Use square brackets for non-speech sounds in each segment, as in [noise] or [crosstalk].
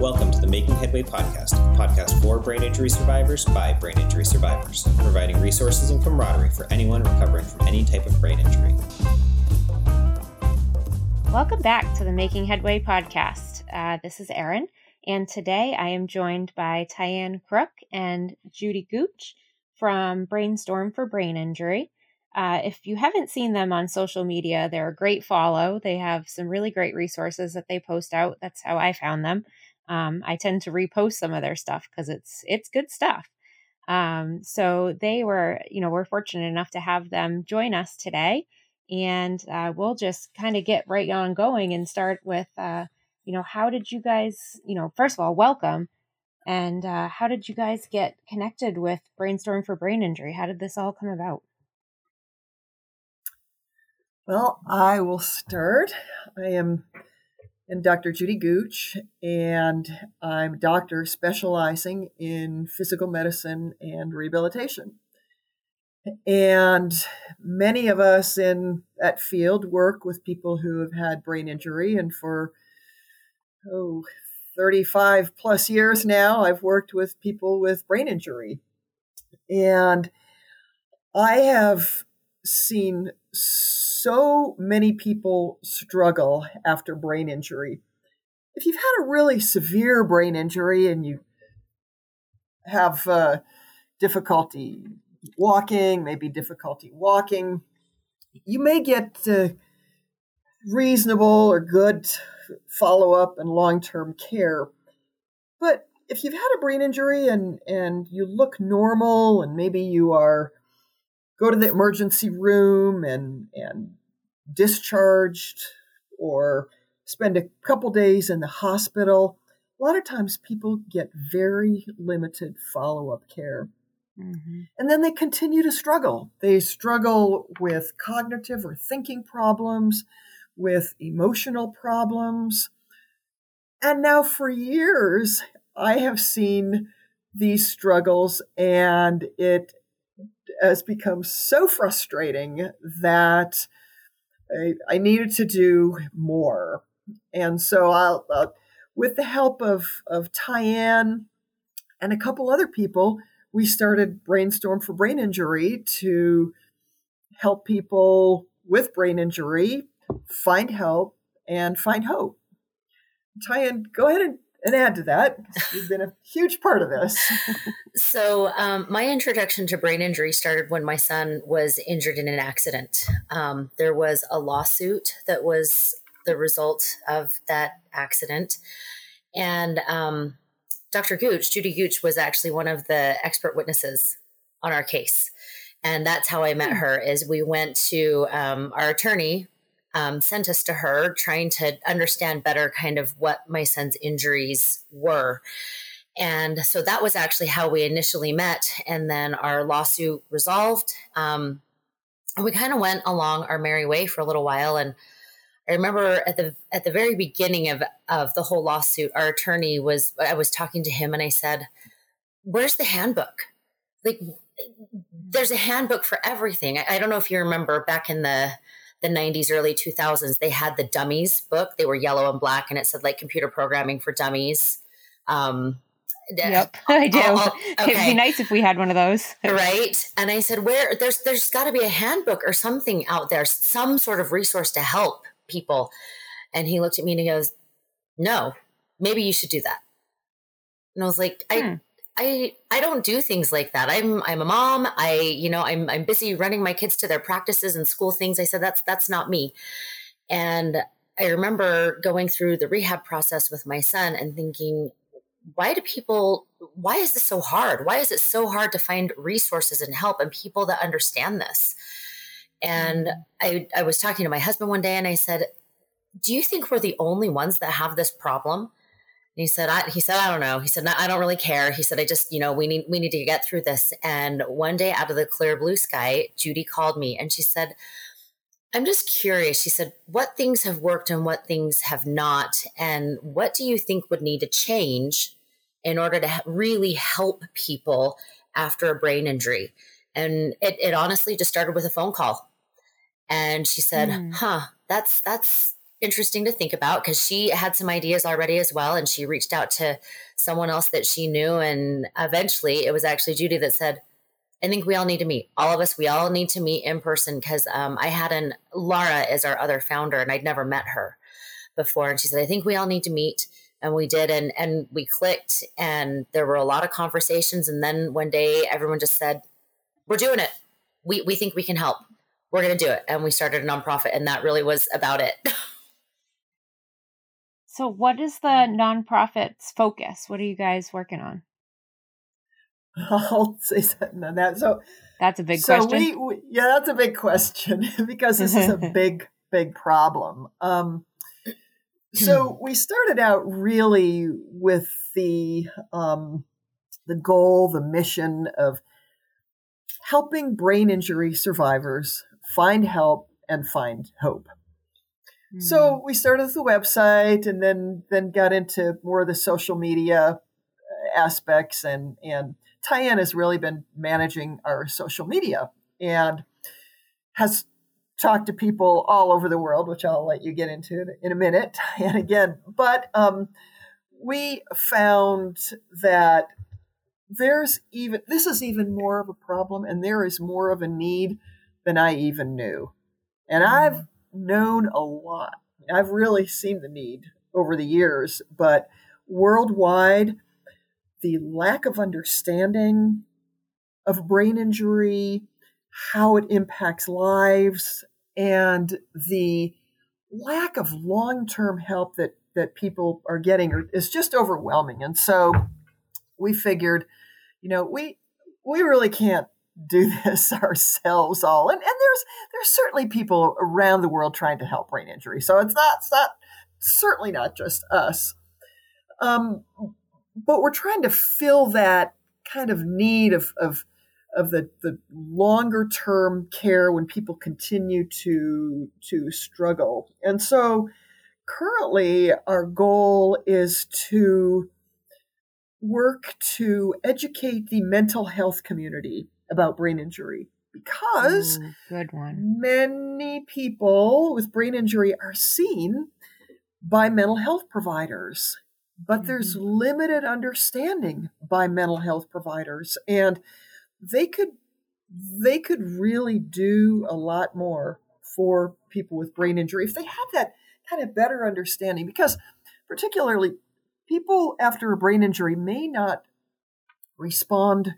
Welcome to the Making Headway podcast, podcast for brain injury survivors by brain injury survivors, providing resources and camaraderie for anyone recovering from any type of brain injury. Welcome back to the Making Headway podcast. Uh, this is Erin, and today I am joined by Tyann Crook and Judy Gooch from Brainstorm for Brain Injury. Uh, if you haven't seen them on social media, they're a great follow. They have some really great resources that they post out. That's how I found them. Um, I tend to repost some of their stuff because it's it's good stuff. Um, so they were, you know, we're fortunate enough to have them join us today, and uh, we'll just kind of get right on going and start with, uh, you know, how did you guys, you know, first of all, welcome, and uh, how did you guys get connected with Brainstorm for Brain Injury? How did this all come about? Well, I will start. I am and Dr. Judy Gooch, and I'm a doctor specializing in physical medicine and rehabilitation. And many of us in that field work with people who have had brain injury, and for oh, 35 plus years now, I've worked with people with brain injury. And I have seen many people struggle after brain injury. If you've had a really severe brain injury and you have uh, difficulty walking, maybe difficulty walking, you may get uh, reasonable or good follow up and long term care. But if you've had a brain injury and, and you look normal and maybe you are go to the emergency room and and discharged or spend a couple days in the hospital. A lot of times people get very limited follow-up care. Mm-hmm. and then they continue to struggle. They struggle with cognitive or thinking problems with emotional problems. And now for years i have seen these struggles and it has become so frustrating that I, I needed to do more. And so I'll, uh, with the help of, of Tyann and a couple other people, we started Brainstorm for Brain Injury to help people with brain injury find help and find hope. Tyann, go ahead and and add to that, you've been a huge part of this. so, um, my introduction to brain injury started when my son was injured in an accident. Um, there was a lawsuit that was the result of that accident. And um, Dr. Gooch, Judy Gooch, was actually one of the expert witnesses on our case. And that's how I met hmm. her is we went to um, our attorney um, sent us to her trying to understand better kind of what my son's injuries were. And so that was actually how we initially met. And then our lawsuit resolved. Um, and we kind of went along our merry way for a little while. And I remember at the at the very beginning of of the whole lawsuit, our attorney was I was talking to him and I said, Where's the handbook? Like there's a handbook for everything. I, I don't know if you remember back in the the 90s, early 2000s, they had the Dummies book. They were yellow and black, and it said like computer programming for dummies. Um, Yep, [laughs] I do. Oh, [laughs] okay. It'd be nice if we had one of those. right. And I said, where there's there's got to be a handbook or something out there, some sort of resource to help people. And he looked at me and he goes, No, maybe you should do that. And I was like, hmm. I I I don't do things like that. I'm I'm a mom. I you know I'm I'm busy running my kids to their practices and school things. I said that's that's not me. And I remember going through the rehab process with my son and thinking, why do people why is this so hard? Why is it so hard to find resources and help and people that understand this? And mm-hmm. I I was talking to my husband one day and I said, "Do you think we're the only ones that have this problem?" He said, I, he said, I don't know. He said, I don't really care. He said, I just, you know, we need, we need to get through this. And one day out of the clear blue sky, Judy called me and she said, I'm just curious. She said, what things have worked and what things have not? And what do you think would need to change in order to really help people after a brain injury? And it, it honestly just started with a phone call. And she said, mm. huh, that's, that's, interesting to think about because she had some ideas already as well. And she reached out to someone else that she knew. And eventually it was actually Judy that said, I think we all need to meet. All of us, we all need to meet in person because um, I had an Laura as our other founder, and I'd never met her before. And she said, I think we all need to meet. And we did, and and we clicked, and there were a lot of conversations. And then one day, everyone just said, "We're doing it. We we think we can help. We're going to do it." And we started a nonprofit, and that really was about it. [laughs] so, what is the nonprofit's focus? What are you guys working on? I'll say something on that. So that's a big so question. We, we, yeah, that's a big question [laughs] because this is a [laughs] big, big problem. Um, so we started out really with the um, the goal, the mission of helping brain injury survivors find help and find hope. So hmm. we started with the website, and then then got into more of the social media uh, aspects and and Tyann has really been managing our social media and has talked to people all over the world, which I'll let you get into in a minute. [laughs] And again, but um, we found that there's even this is even more of a problem, and there is more of a need than I even knew. And. I've known a lot. I've really seen the need over the years, but worldwide, the lack of understanding of brain injury, how it impacts lives, and the lack of long-term help that that people are getting is just overwhelming. And so we figured, you know, we we really can't do [laughs] this ourselves all. And and there's there's certainly people around the world trying to help brain injury. So it's not it's not certainly not just us. Um, but we're trying to fill that kind of need of of of the, the longer term care when people continue to to struggle. And so currently our goal is to work to educate the mental health community about brain injury because Ooh, good one. many people with brain injury are seen by mental health providers but there's mm-hmm. limited understanding by mental health providers and they could they could really do a lot more for people with brain injury if they had that kind of better understanding because particularly people after a brain injury may not respond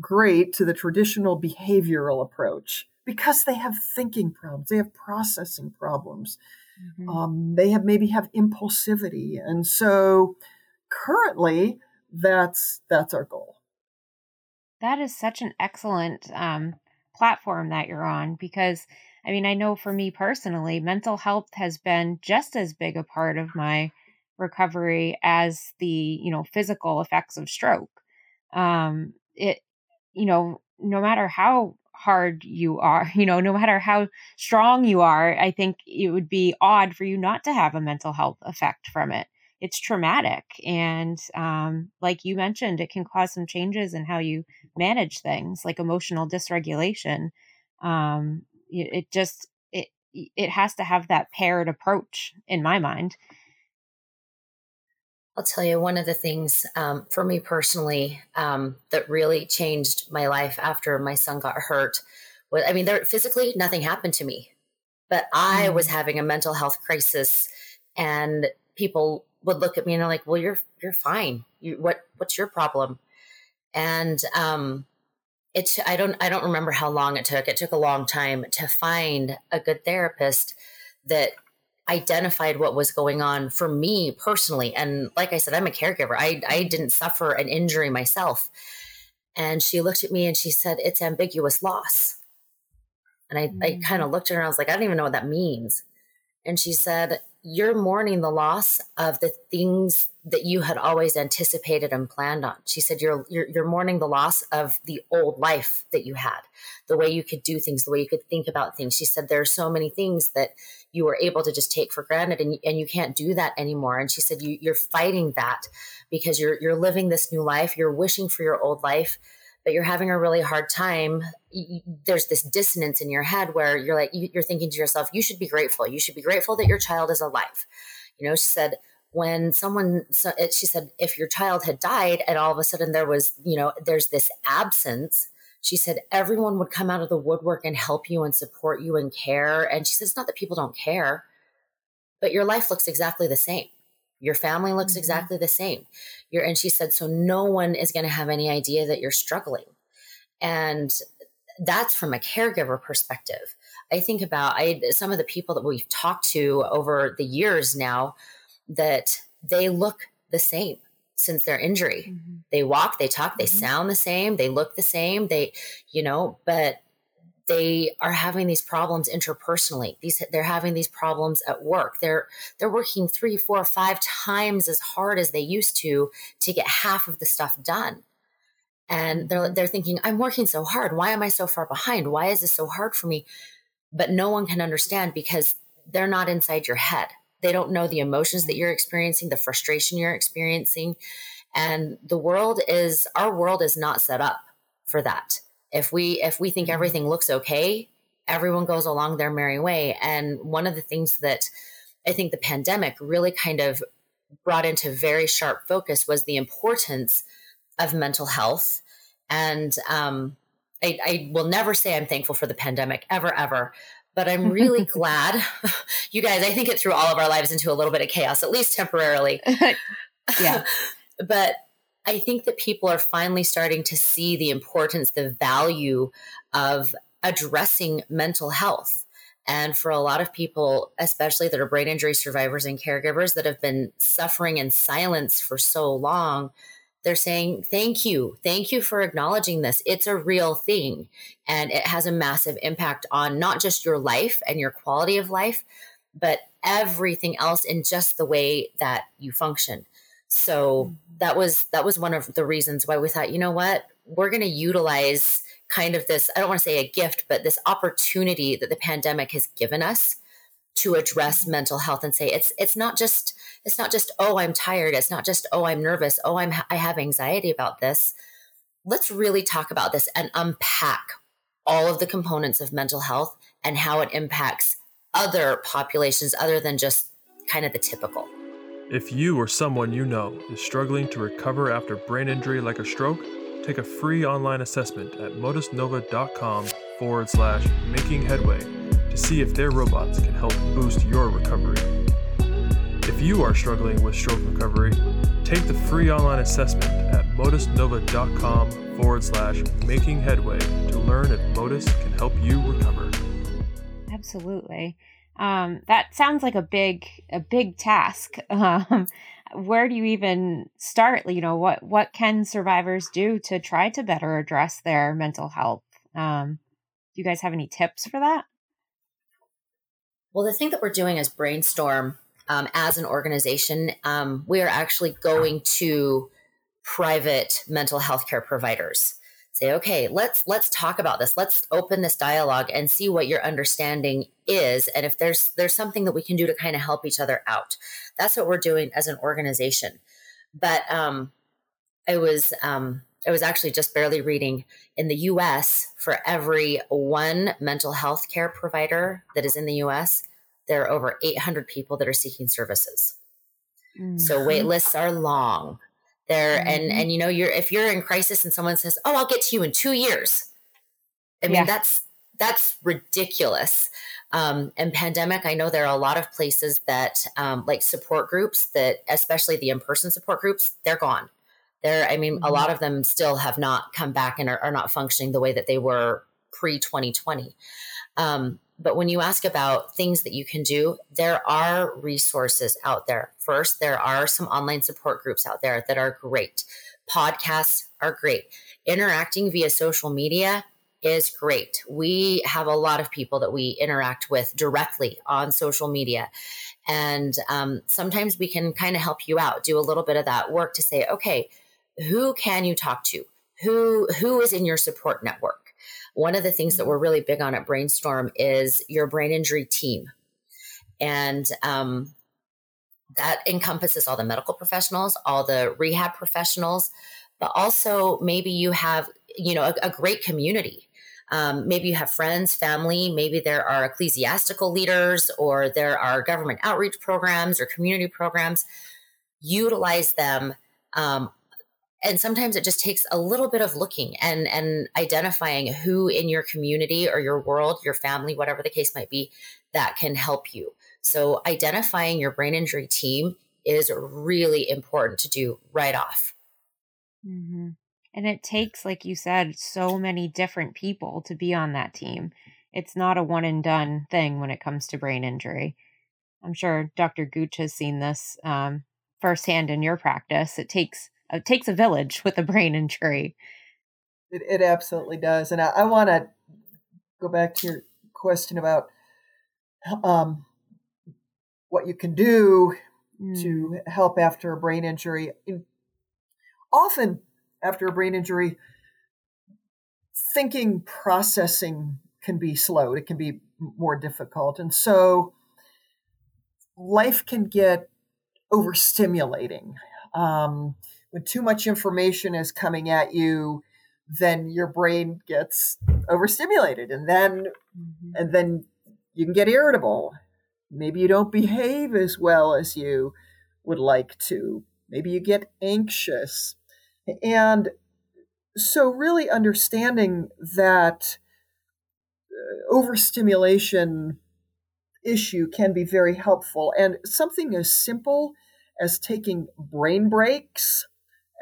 great to the traditional behavioral approach because they have thinking problems they have processing problems Mm-hmm. Um, they have maybe have impulsivity, and so currently that's that's our goal. That is such an excellent um, platform that you're on because I mean I know for me personally, mental health has been just as big a part of my recovery as the you know physical effects of stroke. Um, it you know no matter how hard you are, [laughs] you know, no matter how strong you are, I think it would be odd for you not to have a mental health effect from it. It's traumatic. And um, like you mentioned, it can cause some changes in how you manage things, like emotional dysregulation. Um, it, it just, it, it has to have that paired approach in my mind. I'll tell you one of the things um, for me personally um, that really changed my life after my son got hurt. Was, I mean, there physically nothing happened to me, but I mm. was having a mental health crisis, and people would look at me and they're like, "Well, you're you're fine. You, what what's your problem?" And um, it I don't I don't remember how long it took. It took a long time to find a good therapist that identified what was going on for me personally. And like I said, I'm a caregiver. I, I didn't suffer an injury myself. And she looked at me and she said, It's ambiguous loss. And I, mm-hmm. I kind of looked at her and I was like, I don't even know what that means. And she said, You're mourning the loss of the things that you had always anticipated and planned on. She said, you're, you're, you're mourning the loss of the old life that you had, the way you could do things, the way you could think about things. She said, there are so many things that you were able to just take for granted and, and you can't do that anymore. And she said, you, you're fighting that because you're, you're living this new life. You're wishing for your old life, but you're having a really hard time there's this dissonance in your head where you're like you're thinking to yourself you should be grateful you should be grateful that your child is alive you know she said when someone she said if your child had died and all of a sudden there was you know there's this absence she said everyone would come out of the woodwork and help you and support you and care. And she says it's not that people don't care but your life looks exactly the same. Your family looks mm-hmm. exactly the same. You're and she said so no one is going to have any idea that you're struggling. And that's from a caregiver perspective. I think about i some of the people that we've talked to over the years now that they look the same since their injury. Mm-hmm. They walk, they talk, they mm-hmm. sound the same, they look the same, they, you know, but they are having these problems interpersonally. These they're having these problems at work. They're they're working three, four, five times as hard as they used to to get half of the stuff done. And they're they're thinking, I'm working so hard. Why am I so far behind? Why is this so hard for me? But no one can understand because they're not inside your head. They don't know the emotions that you're experiencing, the frustration you're experiencing. And the world is, our world is not set up for that. If we, if we think mm-hmm. everything looks okay, everyone goes along their merry way. And one of the things that I think the pandemic really kind of brought into very sharp focus was the importance of mental health. And um, I, I, will never say I'm thankful for the pandemic ever, ever but I'm really glad [laughs] you guys, I think it threw all of our lives into a little bit of chaos, at least temporarily. [laughs] yeah. [laughs] but I think that people are finally starting to see the importance, the value of addressing mental health. And for a lot of people, especially that are brain injury survivors and caregivers that have been suffering in silence for so long, they're saying, Thank you. Thank you for acknowledging this. It's a real thing. And it has a massive impact on not just your life and your quality of life, but everything else in just the way that you function. So mm-hmm. that was that was one of the reasons why we thought, you know what, we're going to utilize kind of this, I don't want to say a gift, but this opportunity that the pandemic has given us to address mental health and say it's it's not just it's not just oh i'm tired. It's not just oh i'm nervous. Oh i'm i have anxiety about this. Let's really talk about this and unpack all of the components of mental health and how it impacts other populations other than just kind of the typical. If you or someone you know is struggling to recover after brain injury like a stroke take a free online assessment at motusnova.com forward slash making headway to see if their robots can help boost your recovery. If you are struggling with stroke recovery, take the free online assessment at motusnova.com forward slash making headway to learn if Motus can help you recover. Absolutely. Um, that sounds like a big a big task. [laughs] Um, where do you even start? You know, what what can survivors do to try to better address their mental health? Um, do you guys have any tips for that? Well, the thing that we're doing is brainstorm um, as an organization. Um, we are actually going to private mental health care providers. Say, okay, let's let's talk about this. Let's open this dialogue and see what your understanding is, and if there's there's something that we can do to kind of help each other out. That's what we're doing as an organization. But um, I was um, I was actually just barely reading in the US, for every one mental health care provider that is in the US, there are over 800 people that are seeking services. Mm-hmm. So wait lists are long. There mm-hmm. and and you know you're if you're in crisis and someone says, "Oh, I'll get to you in 2 years." I mean, yeah. that's that's ridiculous. Um, and pandemic, I know there are a lot of places that, um, like support groups, that especially the in person support groups, they're gone. There, I mean, mm-hmm. a lot of them still have not come back and are, are not functioning the way that they were pre 2020. Um, but when you ask about things that you can do, there are resources out there. First, there are some online support groups out there that are great. Podcasts are great. Interacting via social media is great. We have a lot of people that we interact with directly on social media. And um, sometimes we can kind of help you out, do a little bit of that work to say, okay, who can you talk to? Who who is in your support network? One of the things that we're really big on at Brainstorm is your brain injury team, and um, that encompasses all the medical professionals, all the rehab professionals, but also maybe you have you know, a, a great community. Um, maybe you have friends, family, maybe there are ecclesiastical leaders or there are government outreach programs or community programs. Utilize them. Um, and sometimes it just takes a little bit of looking and and identifying who in your community or your world your family whatever the case might be that can help you. So identifying your brain injury team is really important to do right off. Mm-hmm. and it takes like you said so many different people to be on that team. It's not a one and done thing when it comes to brain injury. I'm sure dr gooch has seen this um, firsthand in your practice. It takes it takes a village with a brain injury. It, it absolutely does. And I, I want to go back to your question about um, what you can do mm. to help after a brain injury. Often, after a brain injury, thinking processing can be slowed, it can be more difficult. And so, life can get overstimulating. Um, when too much information is coming at you, then your brain gets overstimulated and then mm-hmm. and then you can get irritable. Maybe you don't behave as well as you would like to. Maybe you get anxious. And so really understanding that uh, overstimulation issue can be very helpful and something as simple as taking brain breaks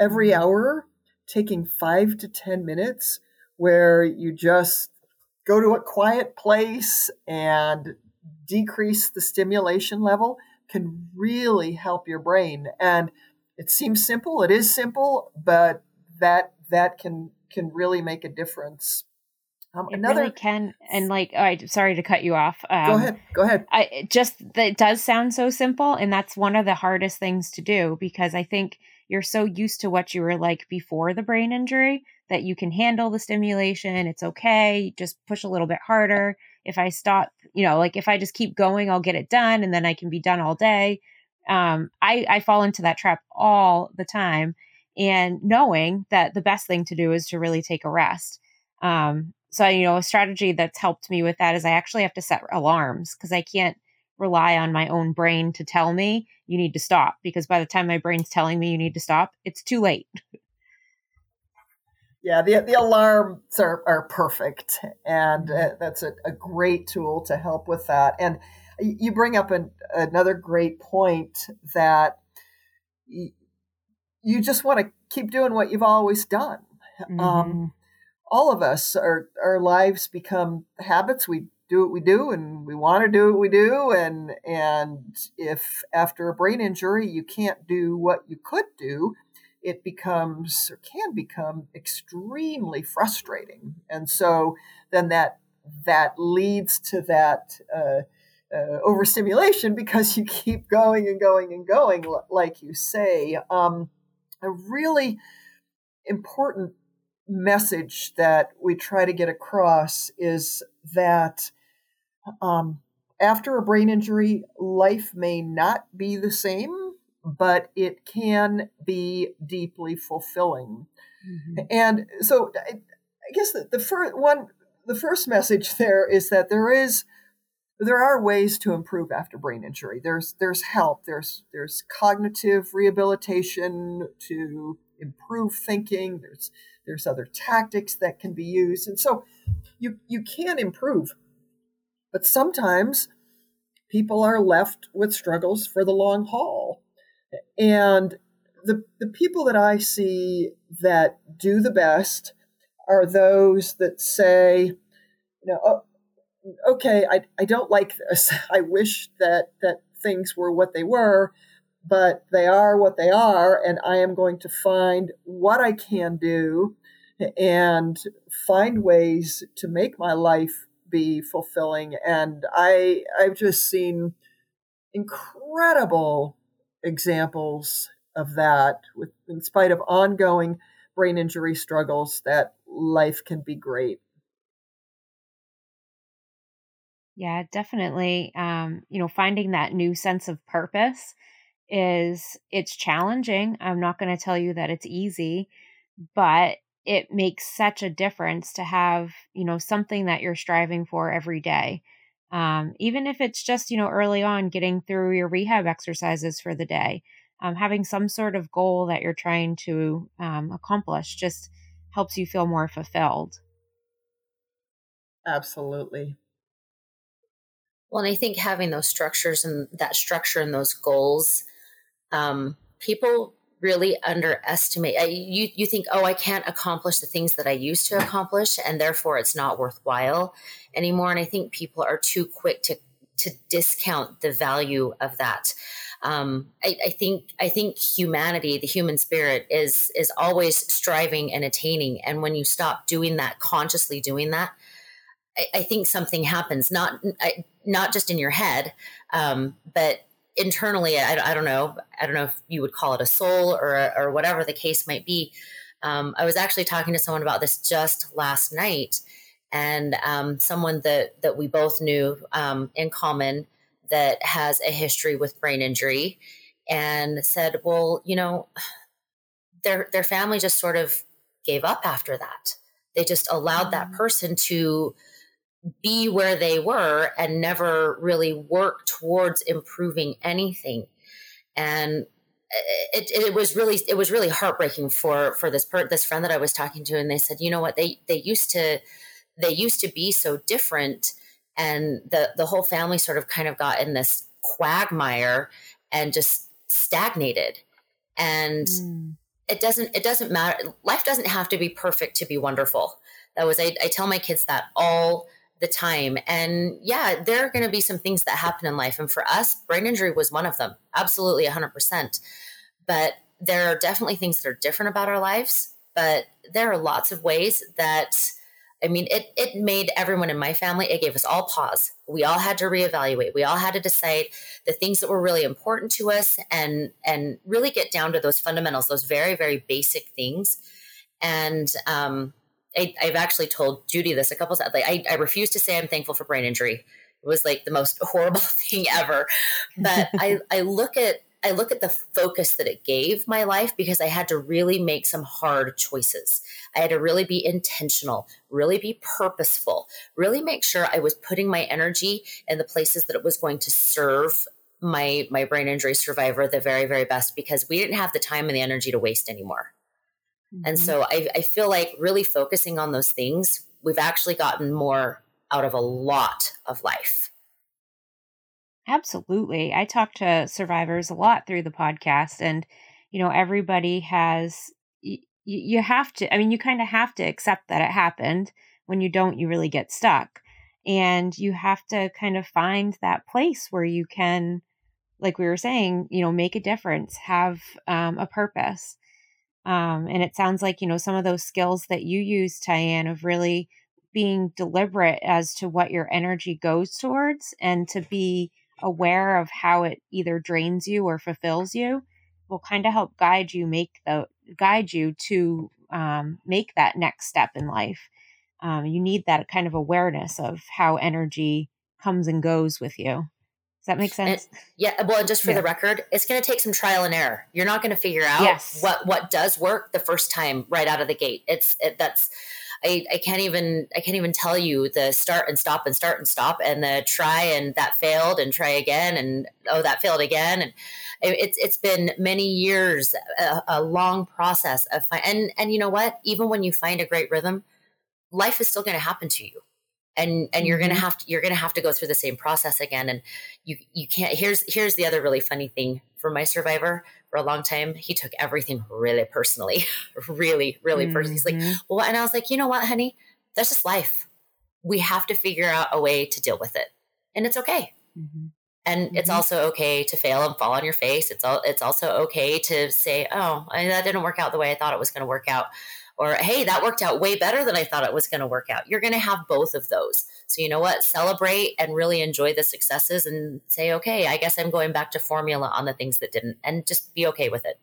every mm-hmm. hour, taking five to 10 minutes where you just go to a quiet place and decrease the stimulation level can really help your brain. And it seems simple, it is simple, but that that can can really make a difference. Um, it another really can, and like, oh, I sorry to cut you off. Um, go ahead. Go ahead. I just it does sound so simple, and that's one of the hardest things to do because I think you're so used to what you were like before the brain injury that you can handle the stimulation. It's okay. Just push a little bit harder. If I stop, you know, like if I just keep going, I'll get it done and then I can be done all day. Um, I, I fall into that trap all the time. And knowing that the best thing to do is to really take a rest. Um, so, you know, a strategy that's helped me with that is I actually have to set alarms because I can't rely on my own brain to tell me you need to stop because by the time my brain's telling me you need to stop, it's too late. Yeah, the, the alarms are, are perfect. And uh, that's a, a great tool to help with that. And you bring up an, another great point that you, you just want to keep doing what you've always done. Mm-hmm. Um, all of us, our, our lives become habits. We do what we do and we want to do what we do and and if after a brain injury you can't do what you could do it becomes or can become extremely frustrating. And so then that that leads to that uh, uh, overstimulation because you keep going and going and going like you say. Um, a really important message that we try to get across is that um, after a brain injury, life may not be the same, but it can be deeply fulfilling. Mm-hmm. And so, I, I guess the, the first one, the first message there is that there is there are ways to improve after brain injury. There's there's help. There's there's cognitive rehabilitation to improve thinking. There's there's other tactics that can be used, and so you you can improve but sometimes people are left with struggles for the long haul. And the, the people that I see that do the best are those that say, you know, oh, okay, I, I don't like this. [laughs] I wish that, that things were what they were, but they are what they are, and I am going to find what I can do and find ways to make my life be fulfilling. And I I've just seen incredible examples of that with in spite of ongoing brain injury struggles that life can be great. Yeah, definitely. Um, you know, finding that new sense of purpose is it's challenging. I'm not going to tell you that it's easy, but it makes such a difference to have, you know, something that you're striving for every day. Um, even if it's just, you know, early on getting through your rehab exercises for the day, um, having some sort of goal that you're trying to um, accomplish just helps you feel more fulfilled. Absolutely. Well, and I think having those structures and that structure and those goals, um, people really underestimate. You you think, oh, I can't accomplish the things that I used to accomplish, and therefore it's not worthwhile anymore. And I think people are too quick to to discount the value of that. Um, I, I, think I think humanity, the human spirit, is is always striving and attaining. And when you stop doing that, consciously doing that, I, I think something happens. Not I, not just in your head, um, but internally. I, I, don't know. I don't know if you would call it a soul or or whatever the case might be. Um, I was actually talking to someone about this just last night, and um, someone that that we both knew um, in common that has a history with brain injury and said, well, you know, their their family just sort of gave up after that. They just allowed that mm. person to be where they were and never really work towards improving anything. And it, it was really it was really heartbreaking for for this per, this friend that I was talking to, and they said, you know what, they they used to they used to be so different and the the whole family sort of kind of got in this quagmire and just stagnated and mm. it doesn't it doesn't matter life doesn't have to be perfect to be wonderful that was i, I tell my kids that all the time and yeah there are going to be some things that happen in life and for us brain injury was one of them absolutely 100% but there are definitely things that are different about our lives but there are lots of ways that I mean, it it made everyone in my family, it gave us all pause. We all had to reevaluate. We all had to decide the things that were really important to us and and really get down to those fundamentals, those very, very basic things. And um, I, have actually told Judy this a couple times. Like I, I refuse to say I'm thankful for brain injury. It was like the most [laughs] horrible [laughs] thing ever. But I, [laughs] I look at I look at the focus that it gave my life because I had to really make some hard choices. I had to really be intentional, really be purposeful, really make sure I was putting my energy in the places that it was going to serve my my brain injury survivor the very very best because we didn't have the time and the energy to waste anymore. Mm-hmm. And so I, I feel like really focusing on those things, we've actually gotten more out of a lot of life. Absolutely. I talk to survivors a lot through the podcast, and, you know, everybody has, you, you have to, I mean, you kind of have to accept that it happened. When you don't, you really get stuck. And you have to kind of find that place where you can, like we were saying, you know, make a difference, have um, a purpose. Um, and it sounds like, you know, some of those skills that you use, Tyann, of really being deliberate as to what your energy goes towards and to be aware of how it either drains you or fulfills you will kind of help guide you make the guide you to um, make that next step in life. Um, you need that kind of awareness of how energy comes and goes with you does that make sense? And, yeah. Well, just for yeah. the record, it's going to take some trial and error. You're not going to figure out yes. what what does work the first time right out of the gate. It's it, that's I, I can't even I can't even tell you the start and stop and start and stop and the try and that failed and try again and oh that failed again and it's it's been many years a, a long process of fi- and and you know what even when you find a great rhythm life is still going to happen to you and and you're gonna mm-hmm. have to you're gonna have to go through the same process again and you you can't here's here's the other really funny thing for my survivor for a long time he took everything really personally [laughs] really really mm-hmm. personally he's like mm-hmm. well and i was like you know what honey that's just life we have to figure out a way to deal with it and it's okay mm-hmm. and mm-hmm. it's also okay to fail and fall on your face it's all it's also okay to say oh that didn't work out the way i thought it was going to work out or hey, that worked out way better than I thought it was going to work out. You're going to have both of those. So, you know what? Celebrate and really enjoy the successes and say, okay, I guess I'm going back to formula on the things that didn't, and just be okay with it.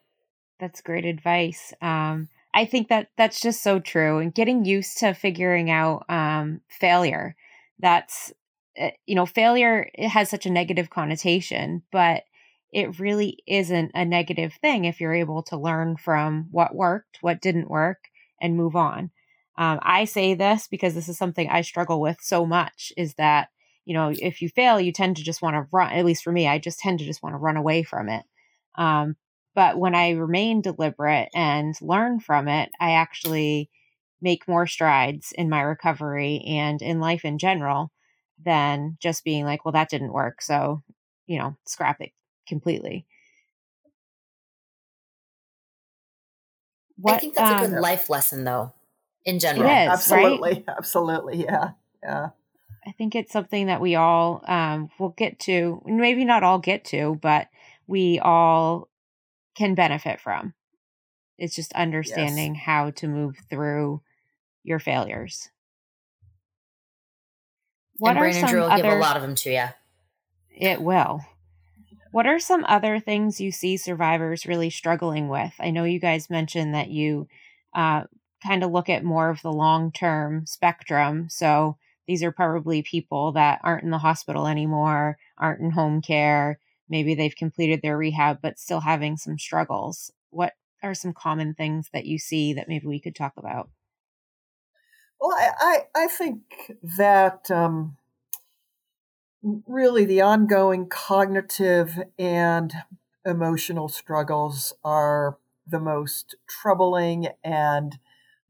That's great advice. Um, I think that that's just so true. And getting used to figuring out um, failure. That's, eh, you know, failure it has such a negative connotation, but it really isn't a negative thing if you're able to learn from what worked, what didn't work, and move on. Um, I say this because this is something I struggle with so much is that, you know, if you fail, you tend to just want to run, at least for me, I just tend to just want to run away from it. Um, but when I remain deliberate and learn from it, I actually make more strides in my recovery and in life in general than just being like, well, that didn't work. So, you know, scrap it completely. What, I think that's um, a good um, life lesson, though, in general. It is, absolutely, right? [laughs] absolutely, yeah, yeah. I think it's something that we all um, will get to. Maybe not all get to, but we all can benefit from. It's just understanding yes. how to move through your failures. What and Brain Injury will other... give a lot of them to you. It will. What are some other things you see survivors really struggling with? I know you guys mentioned that you uh, kind of look at more of the long term spectrum. So these are probably people that aren't in the hospital anymore, aren't in home care. Maybe they've completed their rehab, but still having some struggles. What are some common things that you see that maybe we could talk about? Well, I, I, I think that um, really the ongoing cognitive and emotional struggles are the most troubling and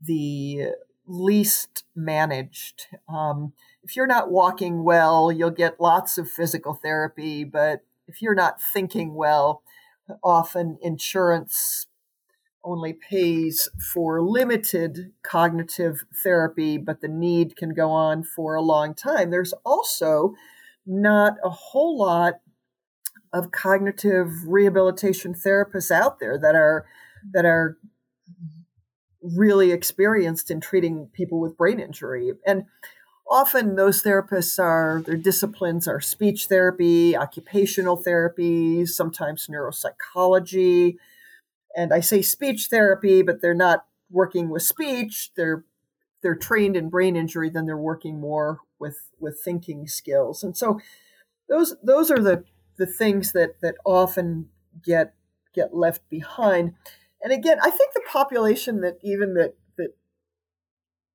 the least managed. Um, if you're not walking well, you'll get lots of physical therapy, but if you're not thinking well, often insurance only pays for limited cognitive therapy, but the need can go on for a long time. There's also not a whole lot of cognitive rehabilitation therapists out there that are that are really experienced in treating people with brain injury. And often those therapists are their disciplines are speech therapy occupational therapy sometimes neuropsychology. And i say speech therapy but they're not working with speech. They're they're trained in brain injury then they're working more with with thinking skills. And so those those are the the things that that often get get left behind. And again, I think the population that even that that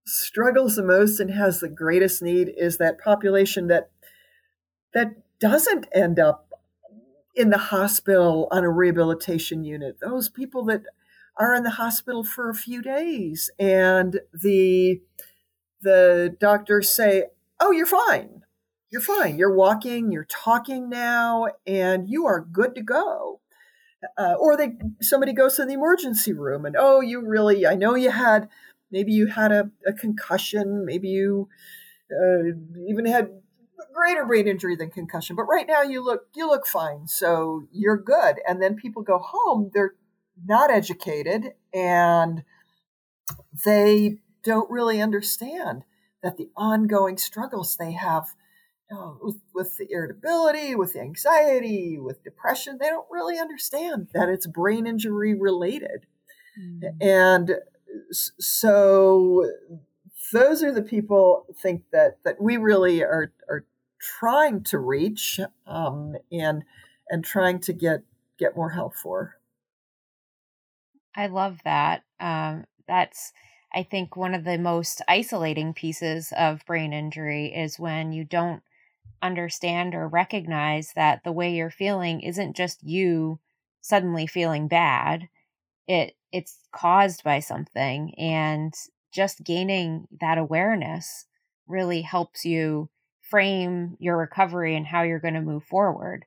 struggles the most and has the greatest need is that population that that doesn't end up in the hospital on a rehabilitation unit. Those people that are in the hospital for a few days and the the doctors say, oh, you're fine. You're fine. You're walking, you're talking now, and you are good to go. Uh, or they somebody goes to the emergency room and oh, you really, I know you had, maybe you had a, a concussion, maybe you uh, even had greater brain injury than concussion, but right now you look you look fine, so you're good. And then people go home, they're not educated and they don't really understand that the ongoing struggles they have you know, with, with the irritability, with the anxiety, with depression, they don't really understand that it's brain injury related. Mm. And so those are the people think that that we really are are trying to reach um, and and trying to get get more help for. I love that. Um, that's I think one of the most isolating pieces of brain injury is when you don't understand or recognize that the way you're feeling isn't just you suddenly feeling bad. It it's caused by something and just gaining that awareness really helps you frame your recovery and how you're going to move forward.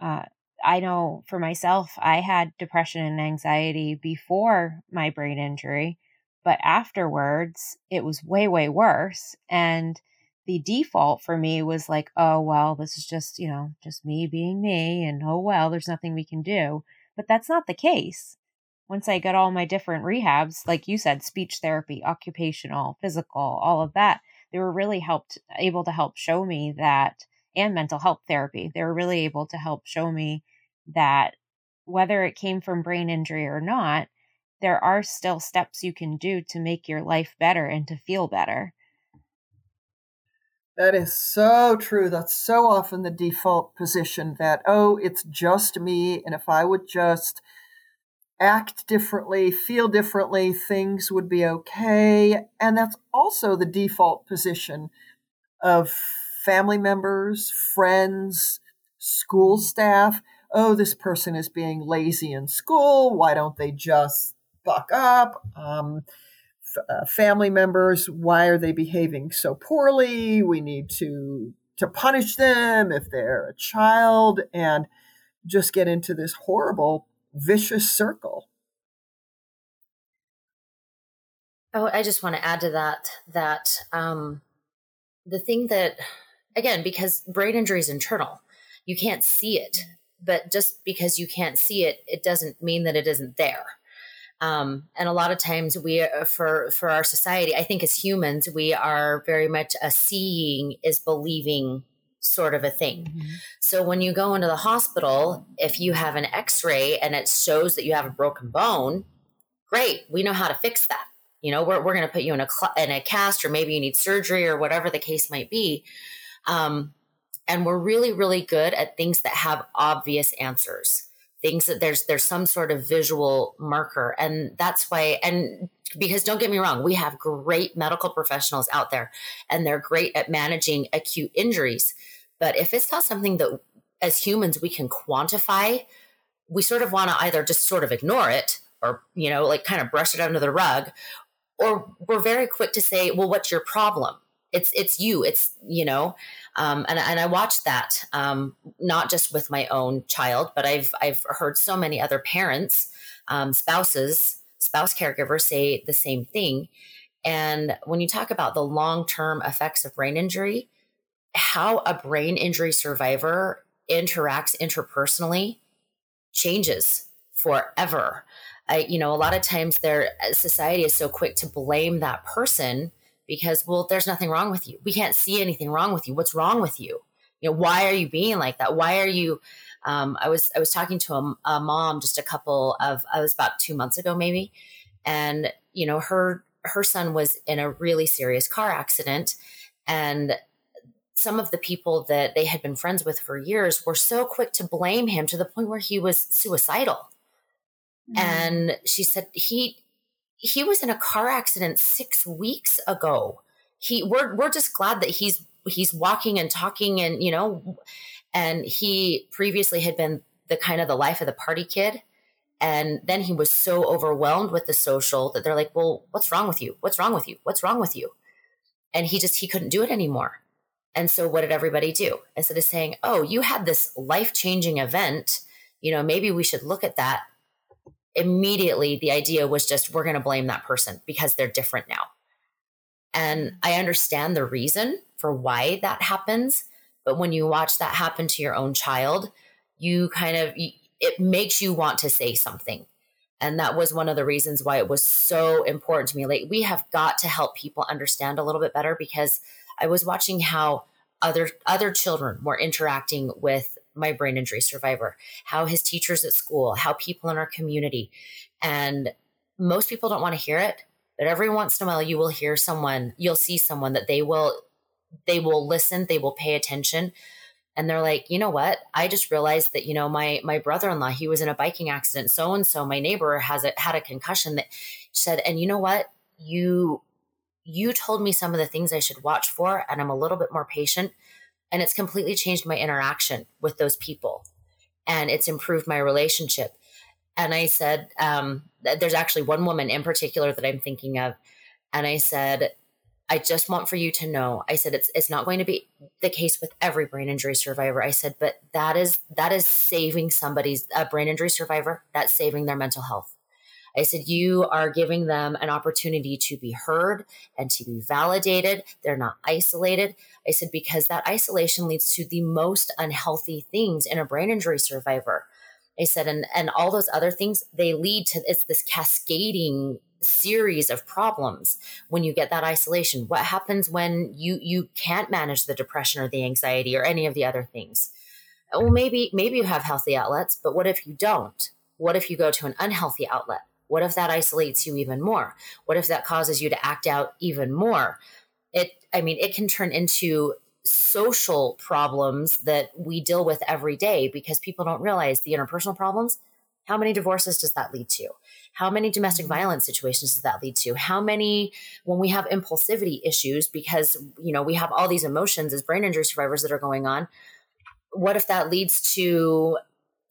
Uh, I know for myself, I had depression and anxiety before my brain injury. But afterwards, it was way, way worse. And the default for me was like, oh, well, this is just, you know, just me being me. And oh, well, there's nothing we can do. But that's not the case. Once I got all my different rehabs, like you said, speech therapy, occupational, physical, all of that, they were really helped, able to help show me that, and mental health therapy, they were really able to help show me that whether it came from brain injury or not, there are still steps you can do to make your life better and to feel better. That is so true. That's so often the default position that, oh, it's just me. And if I would just act differently, feel differently, things would be okay. And that's also the default position of family members, friends, school staff. Oh, this person is being lazy in school. Why don't they just buck up? Um, f- uh, family members, why are they behaving so poorly? We need to to punish them if they're a child, and just get into this horrible, vicious circle. Oh, I just want to add to that that um, the thing that, again, because brain injury is internal, you can't see it. But just because you can't see it, it doesn't mean that it isn't there. Um, and a lot of times we uh, for for our society i think as humans we are very much a seeing is believing sort of a thing. Mm-hmm. so when you go into the hospital if you have an x-ray and it shows that you have a broken bone great we know how to fix that. You know we're, we're going to put you in a cl- in a cast or maybe you need surgery or whatever the case might be. Um, and we're really really good at things that have obvious answers things that there's there's some sort of visual marker. And that's why and because don't get me wrong we have great medical professionals out there and they're great at managing acute injuries. But if it's not something that as humans we can quantify we sort of want to either just sort of ignore it or you know like kind of brush it under the rug or we're very quick to say well what's your problem it's it's you it's you know um, and, and i watched that um, not just with my own child but i've i've heard so many other parents um, spouses spouse caregivers say the same thing. And when you talk about the long-term effects of brain injury how a brain injury survivor interacts interpersonally changes forever. I, you know, a lot of times their society is so quick to blame that person because well there's nothing wrong with you. We can't see anything wrong with you. What's wrong with you? You know why are you being like that? Why are you um, i was i was talking to a, a mom just a couple of i was about two months ago maybe. And you know her her son was in a really serious car accident. And some of the people that they had been friends with for years were so quick to blame him to the point where he was suicidal. Mm-hmm. and she said he he was in a car accident six weeks ago. He we're we're just glad that he's he's walking and talking and you know and he previously had been the kind of the life of the party kid. And then he was so overwhelmed with the social that they're like well what's wrong with you? What's wrong with you? What's wrong with you? And he just he couldn't do it anymore. And so what did everybody do? Instead of saying oh you had this life changing event you know maybe we should look at that immediately the idea was just we're going to blame that person because they're different now. And I understand the reason for why that happens, but when you watch that happen to your own child, you kind of it makes you want to say something. And that was one of the reasons why it was so important to me. Like we have got to help people understand a little bit better because I was watching how other other children were interacting with my brain injury survivor, how his teachers at school, how people in our community. And most people don't want to hear it, but every once in a while you will hear someone, you'll see someone that they will they will listen, they will pay attention. And they're like, you know what? I just realized that, you know, my my brother-in-law, he was in a biking accident. So and so, my neighbor has a, had a concussion that said, and you know what? You you told me some of the things I should watch for, and I'm a little bit more patient and it's completely changed my interaction with those people. And it's improved my relationship. And i said um, there's actually one woman in particular that i'm thinking of. And i said i just want for you to know i said it's it's not going to be the case with every brain injury survivor. I said but that is that is saving somebody's a brain injury survivor that's saving their mental health I said, you are giving them an opportunity to be heard and to be validated. They're not isolated. I said, because that isolation leads to the most unhealthy things in a brain injury survivor. I said, and, and all those other things, they lead to it's this cascading series of problems when you get that isolation. What happens when you you can't manage the depression or the anxiety or any of the other things? Well, maybe maybe you have healthy outlets, but what if you don't? What if you go to an unhealthy outlet? What if that isolates you even more? What if that causes you to act out even more? It, I mean, it can turn into social problems that we deal with every day because people don't realize the interpersonal problems How many divorces does that lead to? How many domestic mm-hmm. violence situations does that lead to? How many, when we have impulsivity issues, because, you know, we have all these emotions as brain injury survivors that are going on, what if that leads to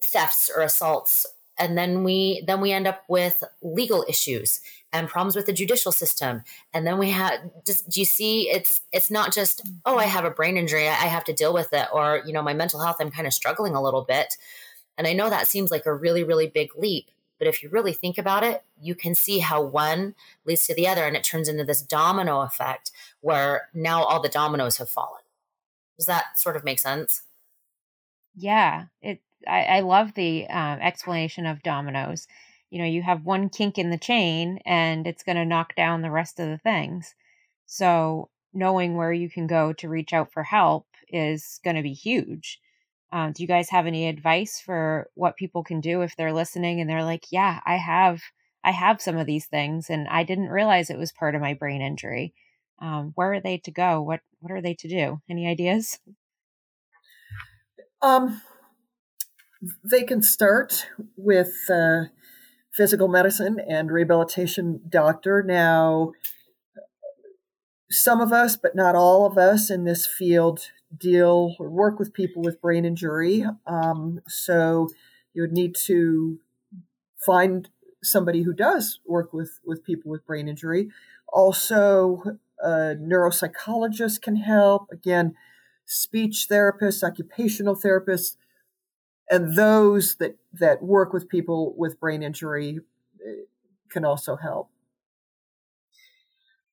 thefts or assaults and then we then we end up with legal issues and problems with the judicial system. And then we have just do you see it's it's not just oh i have a brain injury i have to deal with it or you know my mental health i'm kind of struggling a little bit. And i know that seems like a really really big leap but if you really think about it you can see how one leads to the other and it turns into this domino effect where now all the dominoes have fallen. Does that sort of make sense? Yeah, it. I, I love the um, explanation of dominoes. You know, you have one kink in the chain, and it's going to knock down the rest of the things. So knowing where you can go to reach out for help is going to be huge. Um, do you guys have any advice for what people can do if they're listening and they're like, "Yeah, I have, I have some of these things, and I didn't realize it was part of my brain injury." Um, where are they to go? What What are they to do? Any ideas? Um, they can start with uh, physical medicine and rehabilitation doctor. Now, some of us, but not all of us in this field, deal or work with people with brain injury. Um, so you would need to find somebody who does work with, with people with brain injury. Also, a neuropsychologist can help. Again, speech therapists, occupational therapists, and those that, that work with people with brain injury eh, can also help.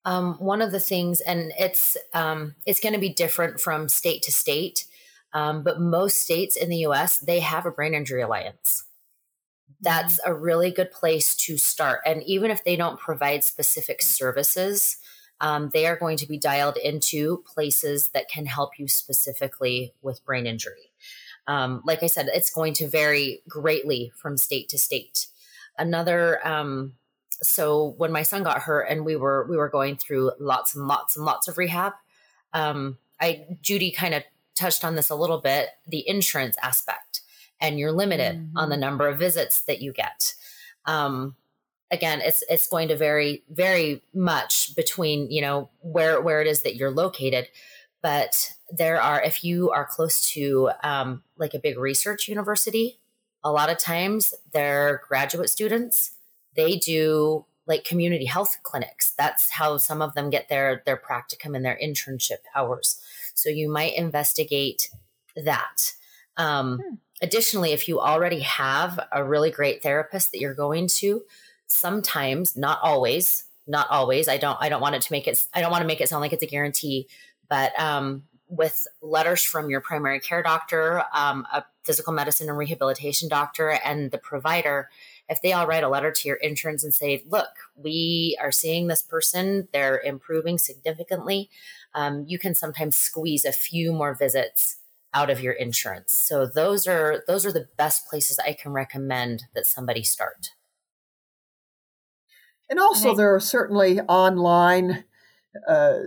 Um, one of the things, and it's um, it's going to be different from state to state, um, but most states in the U.S. they have a brain injury alliance. That's mm-hmm. a really good place to start, and even if they don't provide specific services, um, they are going to be dialed into places that can help you specifically with brain injury. Um, like I said, it's going to vary greatly from state to state. Another, um, so when my son got hurt and we were we were going through lots and lots and lots of rehab, um, I Judy kind of touched on this a little bit, the insurance aspect, and you're limited mm-hmm. on the number of visits that you get. Um, again it's it's going to vary very much between you know where where it is that you're located but there are if you are close to um, like a big research university a lot of times their graduate students they do like community health clinics that's how some of them get their their practicum and their internship hours so you might investigate that um, hmm. additionally if you already have a really great therapist that you're going to sometimes, not always, not always. I don't I don't want it to make it I don't want to make it sound like it's a guarantee, but um, with letters from your primary care doctor, um, a physical medicine and rehabilitation doctor, and the provider, if they all write a letter to your insurance and say, "Look, we are seeing this person; they're improving significantly," um, you can sometimes squeeze a few more visits out of your insurance. So those are those are the best places I can recommend that somebody start. And also, there are certainly online uh,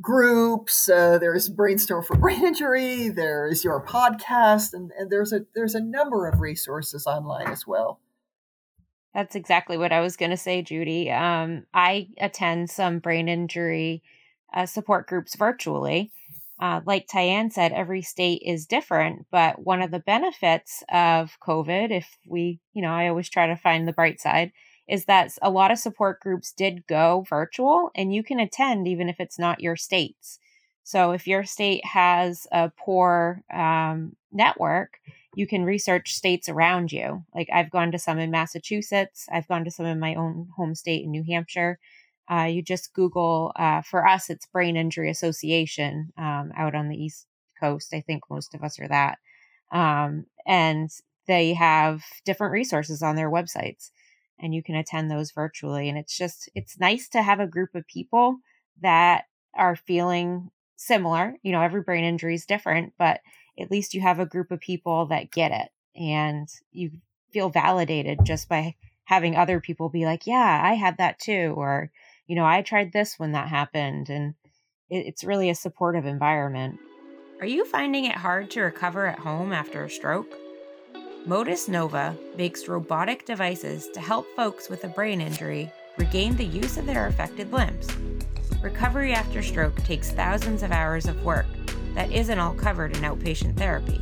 groups. Uh, there's Brainstorm for Brain Injury. There is your podcast, and, and there's a there's a number of resources online as well. That's exactly what I was going to say, Judy. Um, I attend some brain injury uh, support groups virtually. Uh, like Tyann said, every state is different, but one of the benefits of COVID, if we, you know, I always try to find the bright side, is that a lot of support groups did go virtual and you can attend even if it's not your state's. So if your state has a poor um, network, you can research states around you. Like I've gone to some in Massachusetts, I've gone to some in my own home state in New Hampshire. Uh, you just Google, uh, for us, it's Brain Injury Association um, out on the East Coast. I think most of us are that. Um, and they have different resources on their websites and you can attend those virtually. And it's just, it's nice to have a group of people that are feeling similar. You know, every brain injury is different, but at least you have a group of people that get it and you feel validated just by having other people be like, yeah, I had that too. Or, you know, I tried this when that happened. And it, it's really a supportive environment. Are you finding it hard to recover at home after a stroke? Motus Nova makes robotic devices to help folks with a brain injury regain the use of their affected limbs. Recovery after stroke takes thousands of hours of work that isn't all covered in outpatient therapy.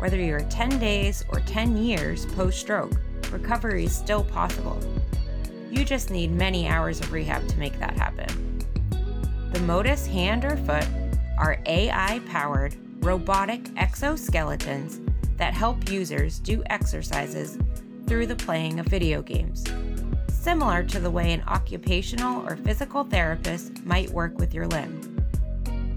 Whether you're 10 days or 10 years post stroke, recovery is still possible. You just need many hours of rehab to make that happen. The Motus hand or foot are AI powered robotic exoskeletons that help users do exercises through the playing of video games, similar to the way an occupational or physical therapist might work with your limb.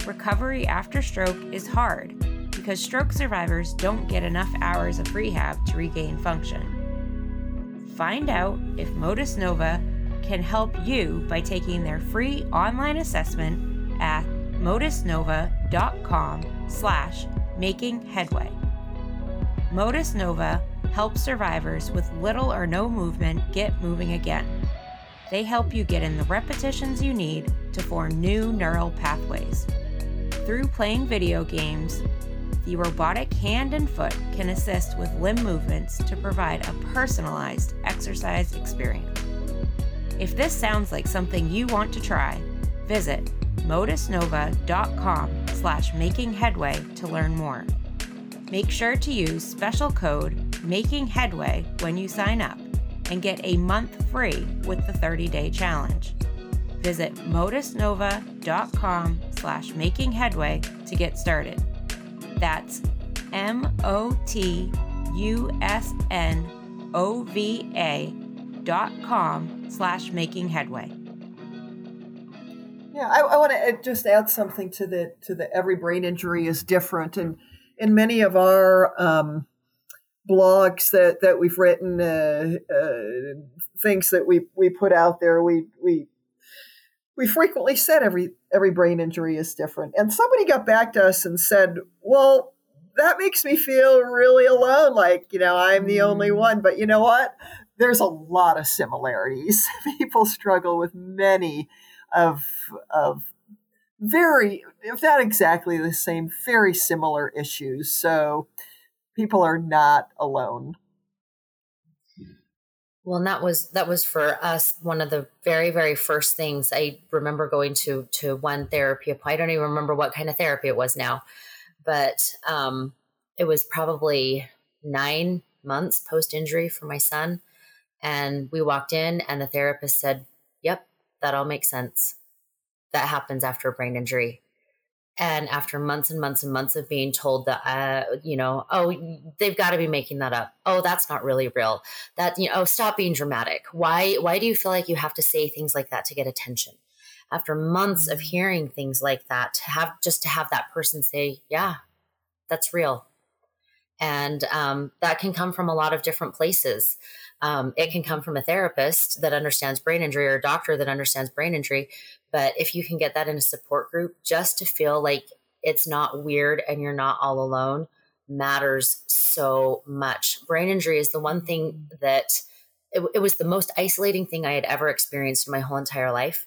Recovery after stroke is hard because stroke survivors don't get enough hours of rehab to regain function. Find out if Motus Nova can help you by taking their free online assessment at motusnova.com slash making headway. Motus Nova helps survivors with little or no movement get moving again. They help you get in the repetitions you need to form new neural pathways. Through playing video games, the robotic hand and foot can assist with limb movements to provide a personalized exercise experience. If this sounds like something you want to try, visit motusnova.com slash making headway to learn more. Make sure to use special code Making Headway when you sign up and get a month free with the 30-day challenge. Visit motusnova.com slash making headway to get started. That's M-O-T-U-S-N-O-V-A dot com slash making headway. Yeah, I, I want to just add something to the to the every brain injury is different, and in many of our um, blogs that, that we've written, uh, uh, things that we, we put out there, we, we, we frequently said every, every brain injury is different. And somebody got back to us and said, well, that makes me feel really alone. Like, you know, I'm the only mm. one. But you know what? There's a lot of similarities. [laughs] People struggle with many of, of very, if not exactly the same, very similar issues. So people are not alone. Well, and that was that was for us one of the very very first things I remember going to to one therapy. I don't even remember what kind of therapy it was now, but um, it was probably nine months post injury for my son, and we walked in, and the therapist said, "Yep, that all makes sense that happens after a brain injury. And after months and months and months of being told that, uh, you know, oh, they've got to be making that up. Oh, that's not really real. That, you know, oh, stop being dramatic. Why, why do you feel like you have to say things like that to get attention? After months of mm. hearing things like that, to have just to have that person say, yeah, that's real. And um, that can come from a lot of different places. Um, it can come from a therapist that understands brain injury or a doctor that understands brain injury. But if you can get that in a support group, just to feel like it's not weird and you're not all alone matters so much. Brain injury is the one thing that it, it was the most isolating thing I had ever experienced in my whole entire life.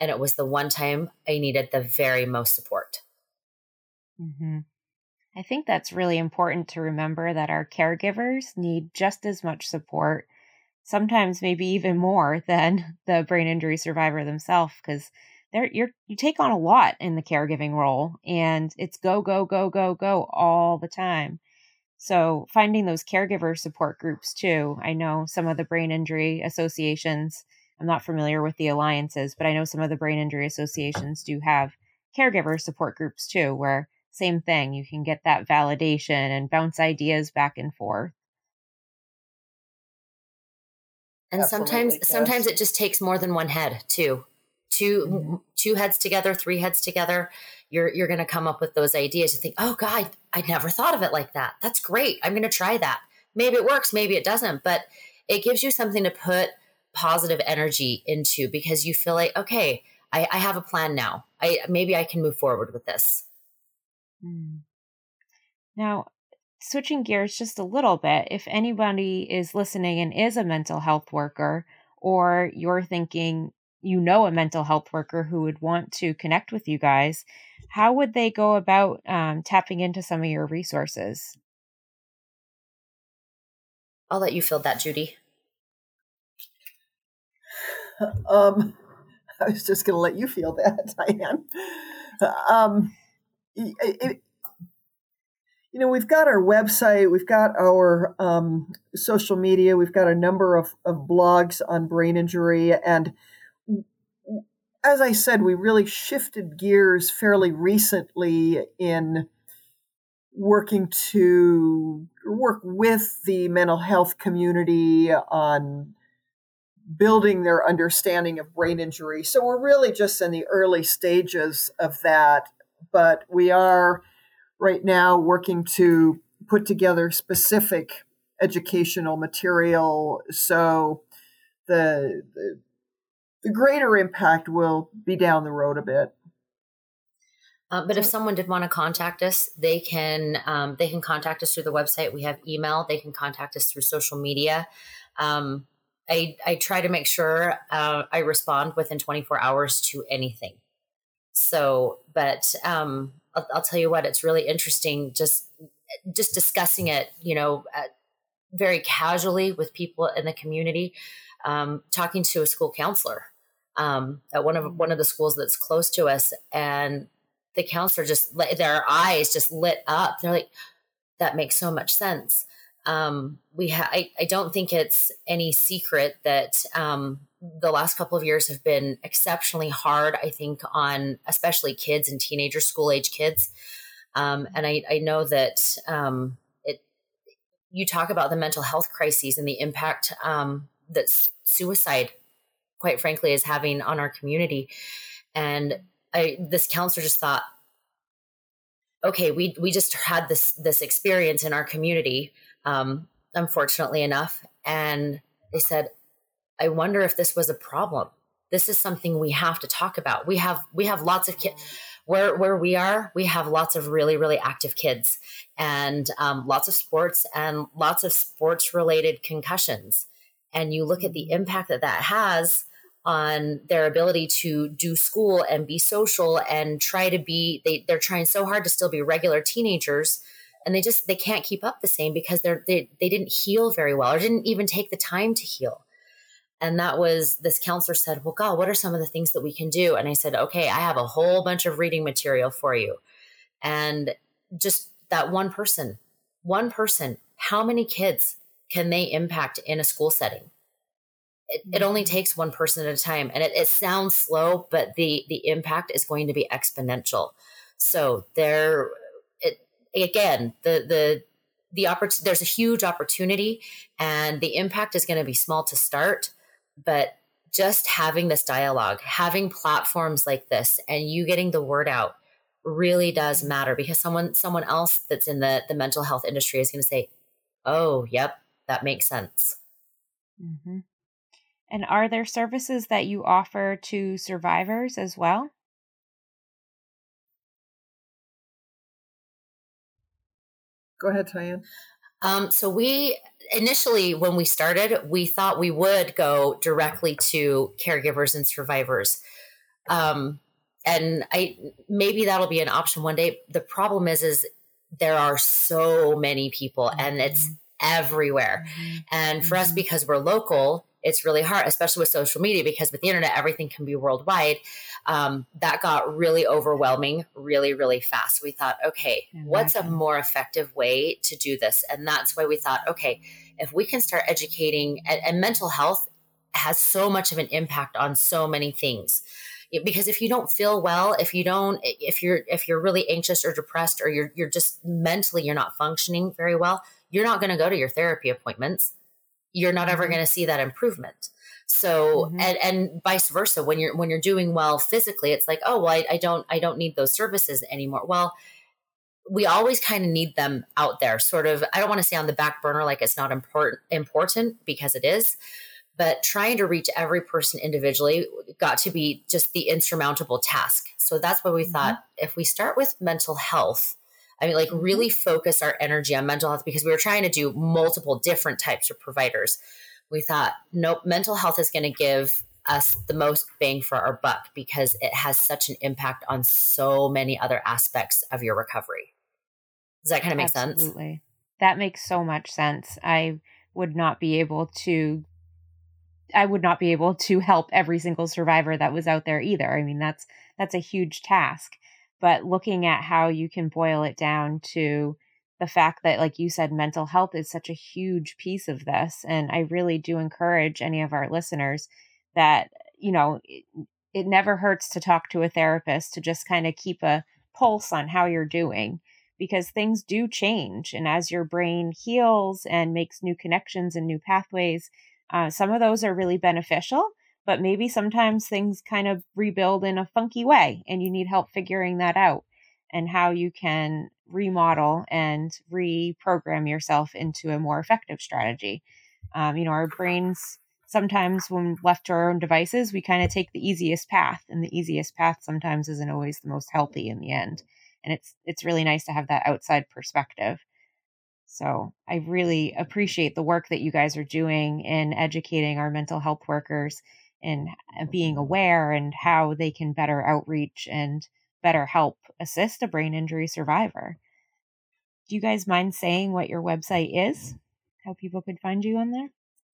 And it was the one time I needed the very most support. Mm-hmm. I think that's really important to remember that our caregivers need just as much support, sometimes maybe even more than [laughs] the brain injury survivor themselves, because they're you're you take on a lot in the caregiving role and it's go, go, go, go, go all the time. So finding those caregiver support groups too. I know some of the brain injury associations, I'm not familiar with the alliances, but I know some of the brain injury associations do have caregiver support groups too, where same thing. You can get that validation and bounce ideas back and forth. And Absolutely, sometimes yes. sometimes it just takes more than one head too. 2 mm-hmm. two heads together, three heads together, you're you're going to come up with those ideas. You think, "Oh god, I never thought of it like that. That's great. I'm going to try that." Maybe it works, maybe it doesn't, but it gives you something to put positive energy into because you feel like, "Okay, I, I have a plan now. I maybe I can move forward with this." Mm. Now, switching gears just a little bit, if anybody is listening and is a mental health worker, or you're thinking you know a mental health worker who would want to connect with you guys, how would they go about um, tapping into some of your resources? I'll let you field that, Judy. [laughs] Um, [laughs] I was just going to let you feel that, [laughs] Diane. Um, it, you know, we've got our website, we've got our um, social media, we've got a number of, of blogs on brain injury. And as I said, we really shifted gears fairly recently in working to work with the mental health community on building their understanding of brain injury. So we're really just in the early stages of that, but we are right now working to put together specific educational material so the, the, the greater impact will be down the road a bit. Uh, but if someone did want to contact us, they can um, they can contact us through the website. We have email. They can contact us through social media. Um, I, I try to make sure uh, I respond within 24 hours to anything. So, but um, I'll, I'll, tell you what, it's really interesting just just discussing it, you know, uh, very casually with people in the community. Um, talking to a school counselor um, at one of one of the schools that's close to us, and the counselor just their eyes just lit up. They're like, "That makes so much sense." um, we ha- I, I, don't think it's any secret that um, the last couple of years have been exceptionally hard i think on especially kids and teenagers school age kids um, and I, I, know that um, it you talk about the mental health crises and the impact um, that suicide quite frankly is having on our community and I, this counselor just thought okay we we just had this this experience in our community um, unfortunately enough. And they said, I wonder if this was a problem. This is something we have to talk about. We have we have lots of kids where where we are. We have lots of really really active kids and um, lots of sports and lots of sports related concussions. And you look at the impact that that has on their ability to do school and be social and try to be they, they're trying so hard to still be regular teenagers and they just they can't keep up the same because they're they, they didn't heal very well or didn't even take the time to heal and that was this counselor said well god what are some of the things that we can do? And i said okay i have a whole bunch of reading material for you. And just that one person one person how many kids can they impact in a school setting? It, it only mm-hmm. takes one person at a time and it, it sounds slow but the the impact is going to be exponential. So there it, again, the the the oppor- there's a huge opportunity and the impact is going to be small to start, but just having this dialogue, having platforms like this and you getting the word out really does matter because someone someone else that's in the the mental health industry is going to say, "Oh, yep, that makes sense." Mm-hmm. And are there services that you offer to survivors as well? Go ahead, Tyann. Um, so we initially, when we started, we thought we would go directly to caregivers and survivors. Um, and I maybe that'll be an option one day. The problem is, is there are so many people, and it's mm-hmm. everywhere. Mm-hmm. And for mm-hmm. us, because we're local, it's really hard, especially with social media, because with the internet, everything can be worldwide. Um, that got really overwhelming really, really fast. We thought, okay, what's a more effective way to do this? And that's why we thought, okay, if we can start educating, and, and mental health has so much of an impact on so many things because if you don't feel well if you don't if you're if you're really anxious or depressed or you're you're just mentally you're not functioning very well you're not going to go to your therapy appointments you're not ever mm-hmm. going to see that improvement so mm-hmm. and and vice versa when you're when you're doing well physically it's like oh well I, I don't i don't need those services anymore well we always kind of need them out there sort of i don't want to say on the back burner like it's not important important because it is but trying to reach every person individually got to be just the insurmountable task so that's why we mm-hmm. thought if we start with mental health I mean, like mm-hmm. really focus our energy on mental health because we were trying to do multiple different types of providers. We thought, nope, mental health is going to give us the most bang for our buck because it has such an impact on so many other aspects of your recovery. Does that kind of make Absolutely. sense? That makes so much sense. I would not be able to I would not be able to help every single survivor that was out there either. I mean, that's that's a huge task. But looking at how you can boil it down to the fact that like you said mental health is such a huge piece of this and I really do encourage any of our listeners that you know it, it never hurts to talk to a therapist to just kind of keep a pulse on how you're doing because things do change and as your brain heals and makes new connections and new pathways uh, some of those are really beneficial, but maybe sometimes things kind of rebuild in a funky way and you need help figuring that out and how you can remodel and reprogram yourself into a more effective strategy. Um, you know, our brains sometimes, when left to our own devices, we kind of take the easiest path, and the easiest path sometimes isn't always the most healthy in the end. And it's it's really nice to have that outside perspective. So I really appreciate the work that you guys are doing in educating our mental health workers and uh, being aware and how they can better outreach and better help assist a brain injury survivor. Do you guys mind saying what your website is? How people could find you on there?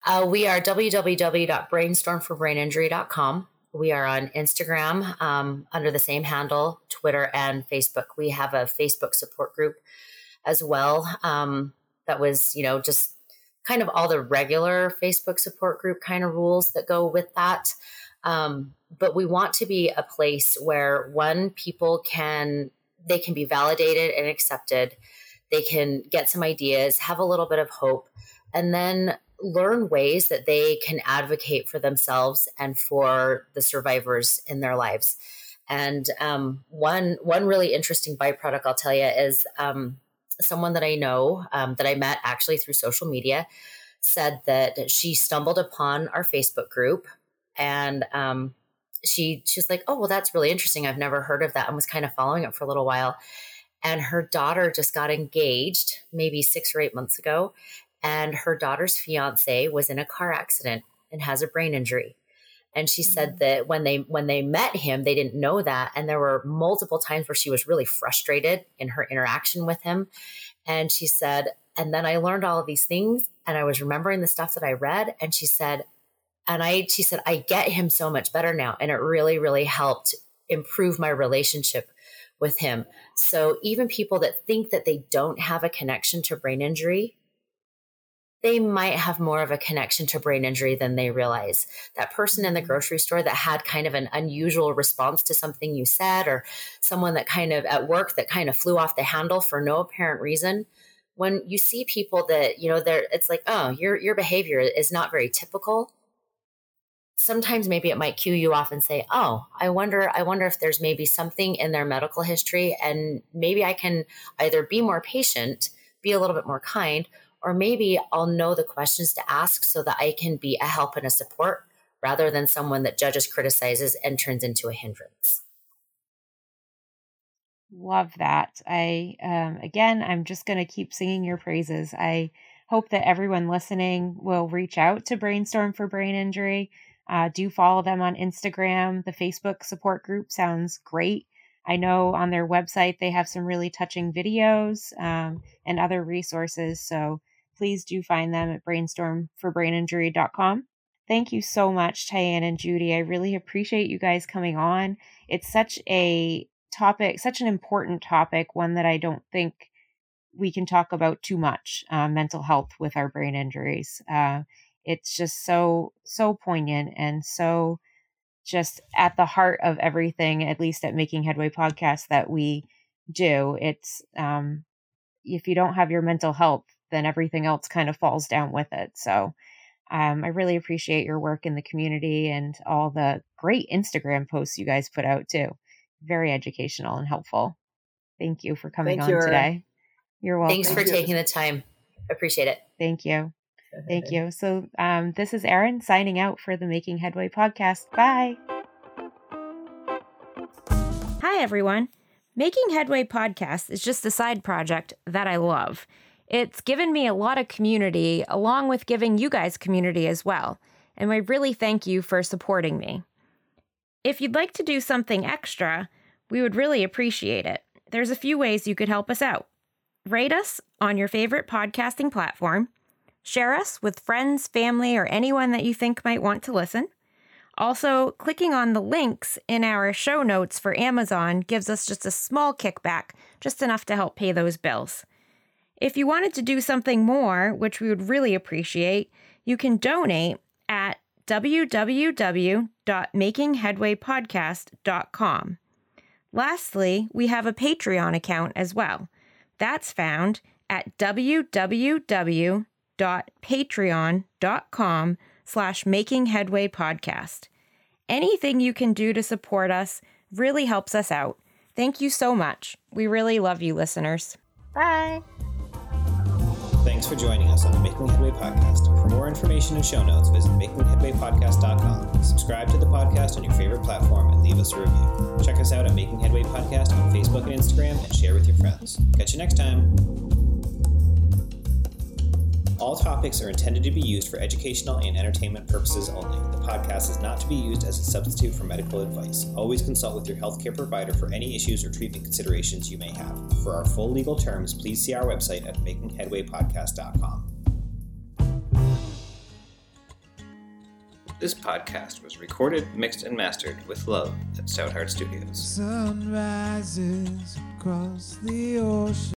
Uh, we are www.brainstormforbraininjury.com. We are on Instagram um, under the same handle, Twitter, and Facebook. We have a Facebook support group as well. Um, that was, you know, just kind of all the regular Facebook support group kind of rules that go with that. Um, but we want to be a place where one people can they can be validated and accepted. They can get some ideas, have a little bit of hope, and then learn ways that they can advocate for themselves and for the survivors in their lives. And um, one one really interesting byproduct I'll tell you is um, someone that I know um, that I met actually through social media said that she stumbled upon our Facebook group and um, she she's like, oh well, that's really interesting. I've never heard of that and was kind of following it for a little while. And her daughter just got engaged maybe six or eight months ago, and her daughter's fiance was in a car accident and has a brain injury and she said mm-hmm. that when they when they met him they didn't know that. And there were multiple times where she was really frustrated in her interaction with him. And she said and then i learned all of these things and i was remembering the stuff that i read. And she said and i she said i get him so much better now and it really really helped improve my relationship with him. So even people that think that they don't have a connection to brain injury they might have more of a connection to brain injury than they realize. That person in the grocery store that had kind of an unusual response to something you said, or someone that kind of at work that kind of flew off the handle for no apparent reason. When you see people that, you know, they're, it's like, oh, your, your behavior is not very typical. Sometimes maybe it might cue you off and say, oh, I wonder, I wonder if there's maybe something in their medical history and maybe I can either be more patient, be a little bit more kind, or maybe I'll know the questions to ask so that I can be a help and a support rather than someone that judges, criticizes, and turns into a hindrance. Love that. I, um, again, I'm just going to keep singing your praises. I hope that everyone listening will reach out to Brainstorm for Brain Injury. Uh, do follow them on Instagram. The Facebook support group sounds great. I know on their website they have some really touching videos um, and other resources. So please do find them at brainstormforbraininjury.com. Thank you so much, Tyann and Judy. I really appreciate you guys coming on. It's such a topic, such an important topic, one that I don't think we can talk about too much uh, mental health with our brain injuries. Uh, it's just so, so poignant and so just at the heart of everything, at least at Making Headway podcast that we do. It's, um, if you don't have your mental health, then everything else kind of falls down with it. So um, I really appreciate your work in the community and all the great Instagram posts you guys put out too. Very educational and helpful. Thank you for coming Thank on you. today. You're welcome. Thanks for taking the time. Appreciate it. Thank you. Thank you. So, um, this is Erin signing out for the Making Headway podcast. Bye. Hi, everyone. Making Headway podcast is just a side project that I love. It's given me a lot of community, along with giving you guys community as well. And I really thank you for supporting me. If you'd like to do something extra, we would really appreciate it. There's a few ways you could help us out. Rate us on your favorite podcasting platform, Share us with friends, family, or anyone that you think might want to listen. Also, clicking on the links in our show notes for Amazon gives us just a small kickback, just enough to help pay those bills. If you wanted to do something more, which we would really appreciate, you can donate at www.makingheadwaypodcast.com. Lastly, we have a Patreon account as well. That's found at www.patreon.com slash making podcast. Anything you can do to support us really helps us out. Thank you so much. We really love you, listeners. Bye. Thanks for joining us on the Making Headway podcast. For more information and show notes, visit makingheadwaypodcast.com. Subscribe to the podcast on your favorite platform and leave us a review. Check us out at Making Headway Podcast on Facebook and Instagram and share with your friends. Catch you next time. All topics are intended to be used for educational and entertainment purposes only. The podcast is not to be used as a substitute for medical advice. Always consult with your healthcare provider for any issues or treatment considerations you may have. For our full legal terms, please see our website at makingheadwaypodcast.com. This podcast was recorded, mixed, and mastered with love at Stoutheart Studios. Sun rises across the ocean.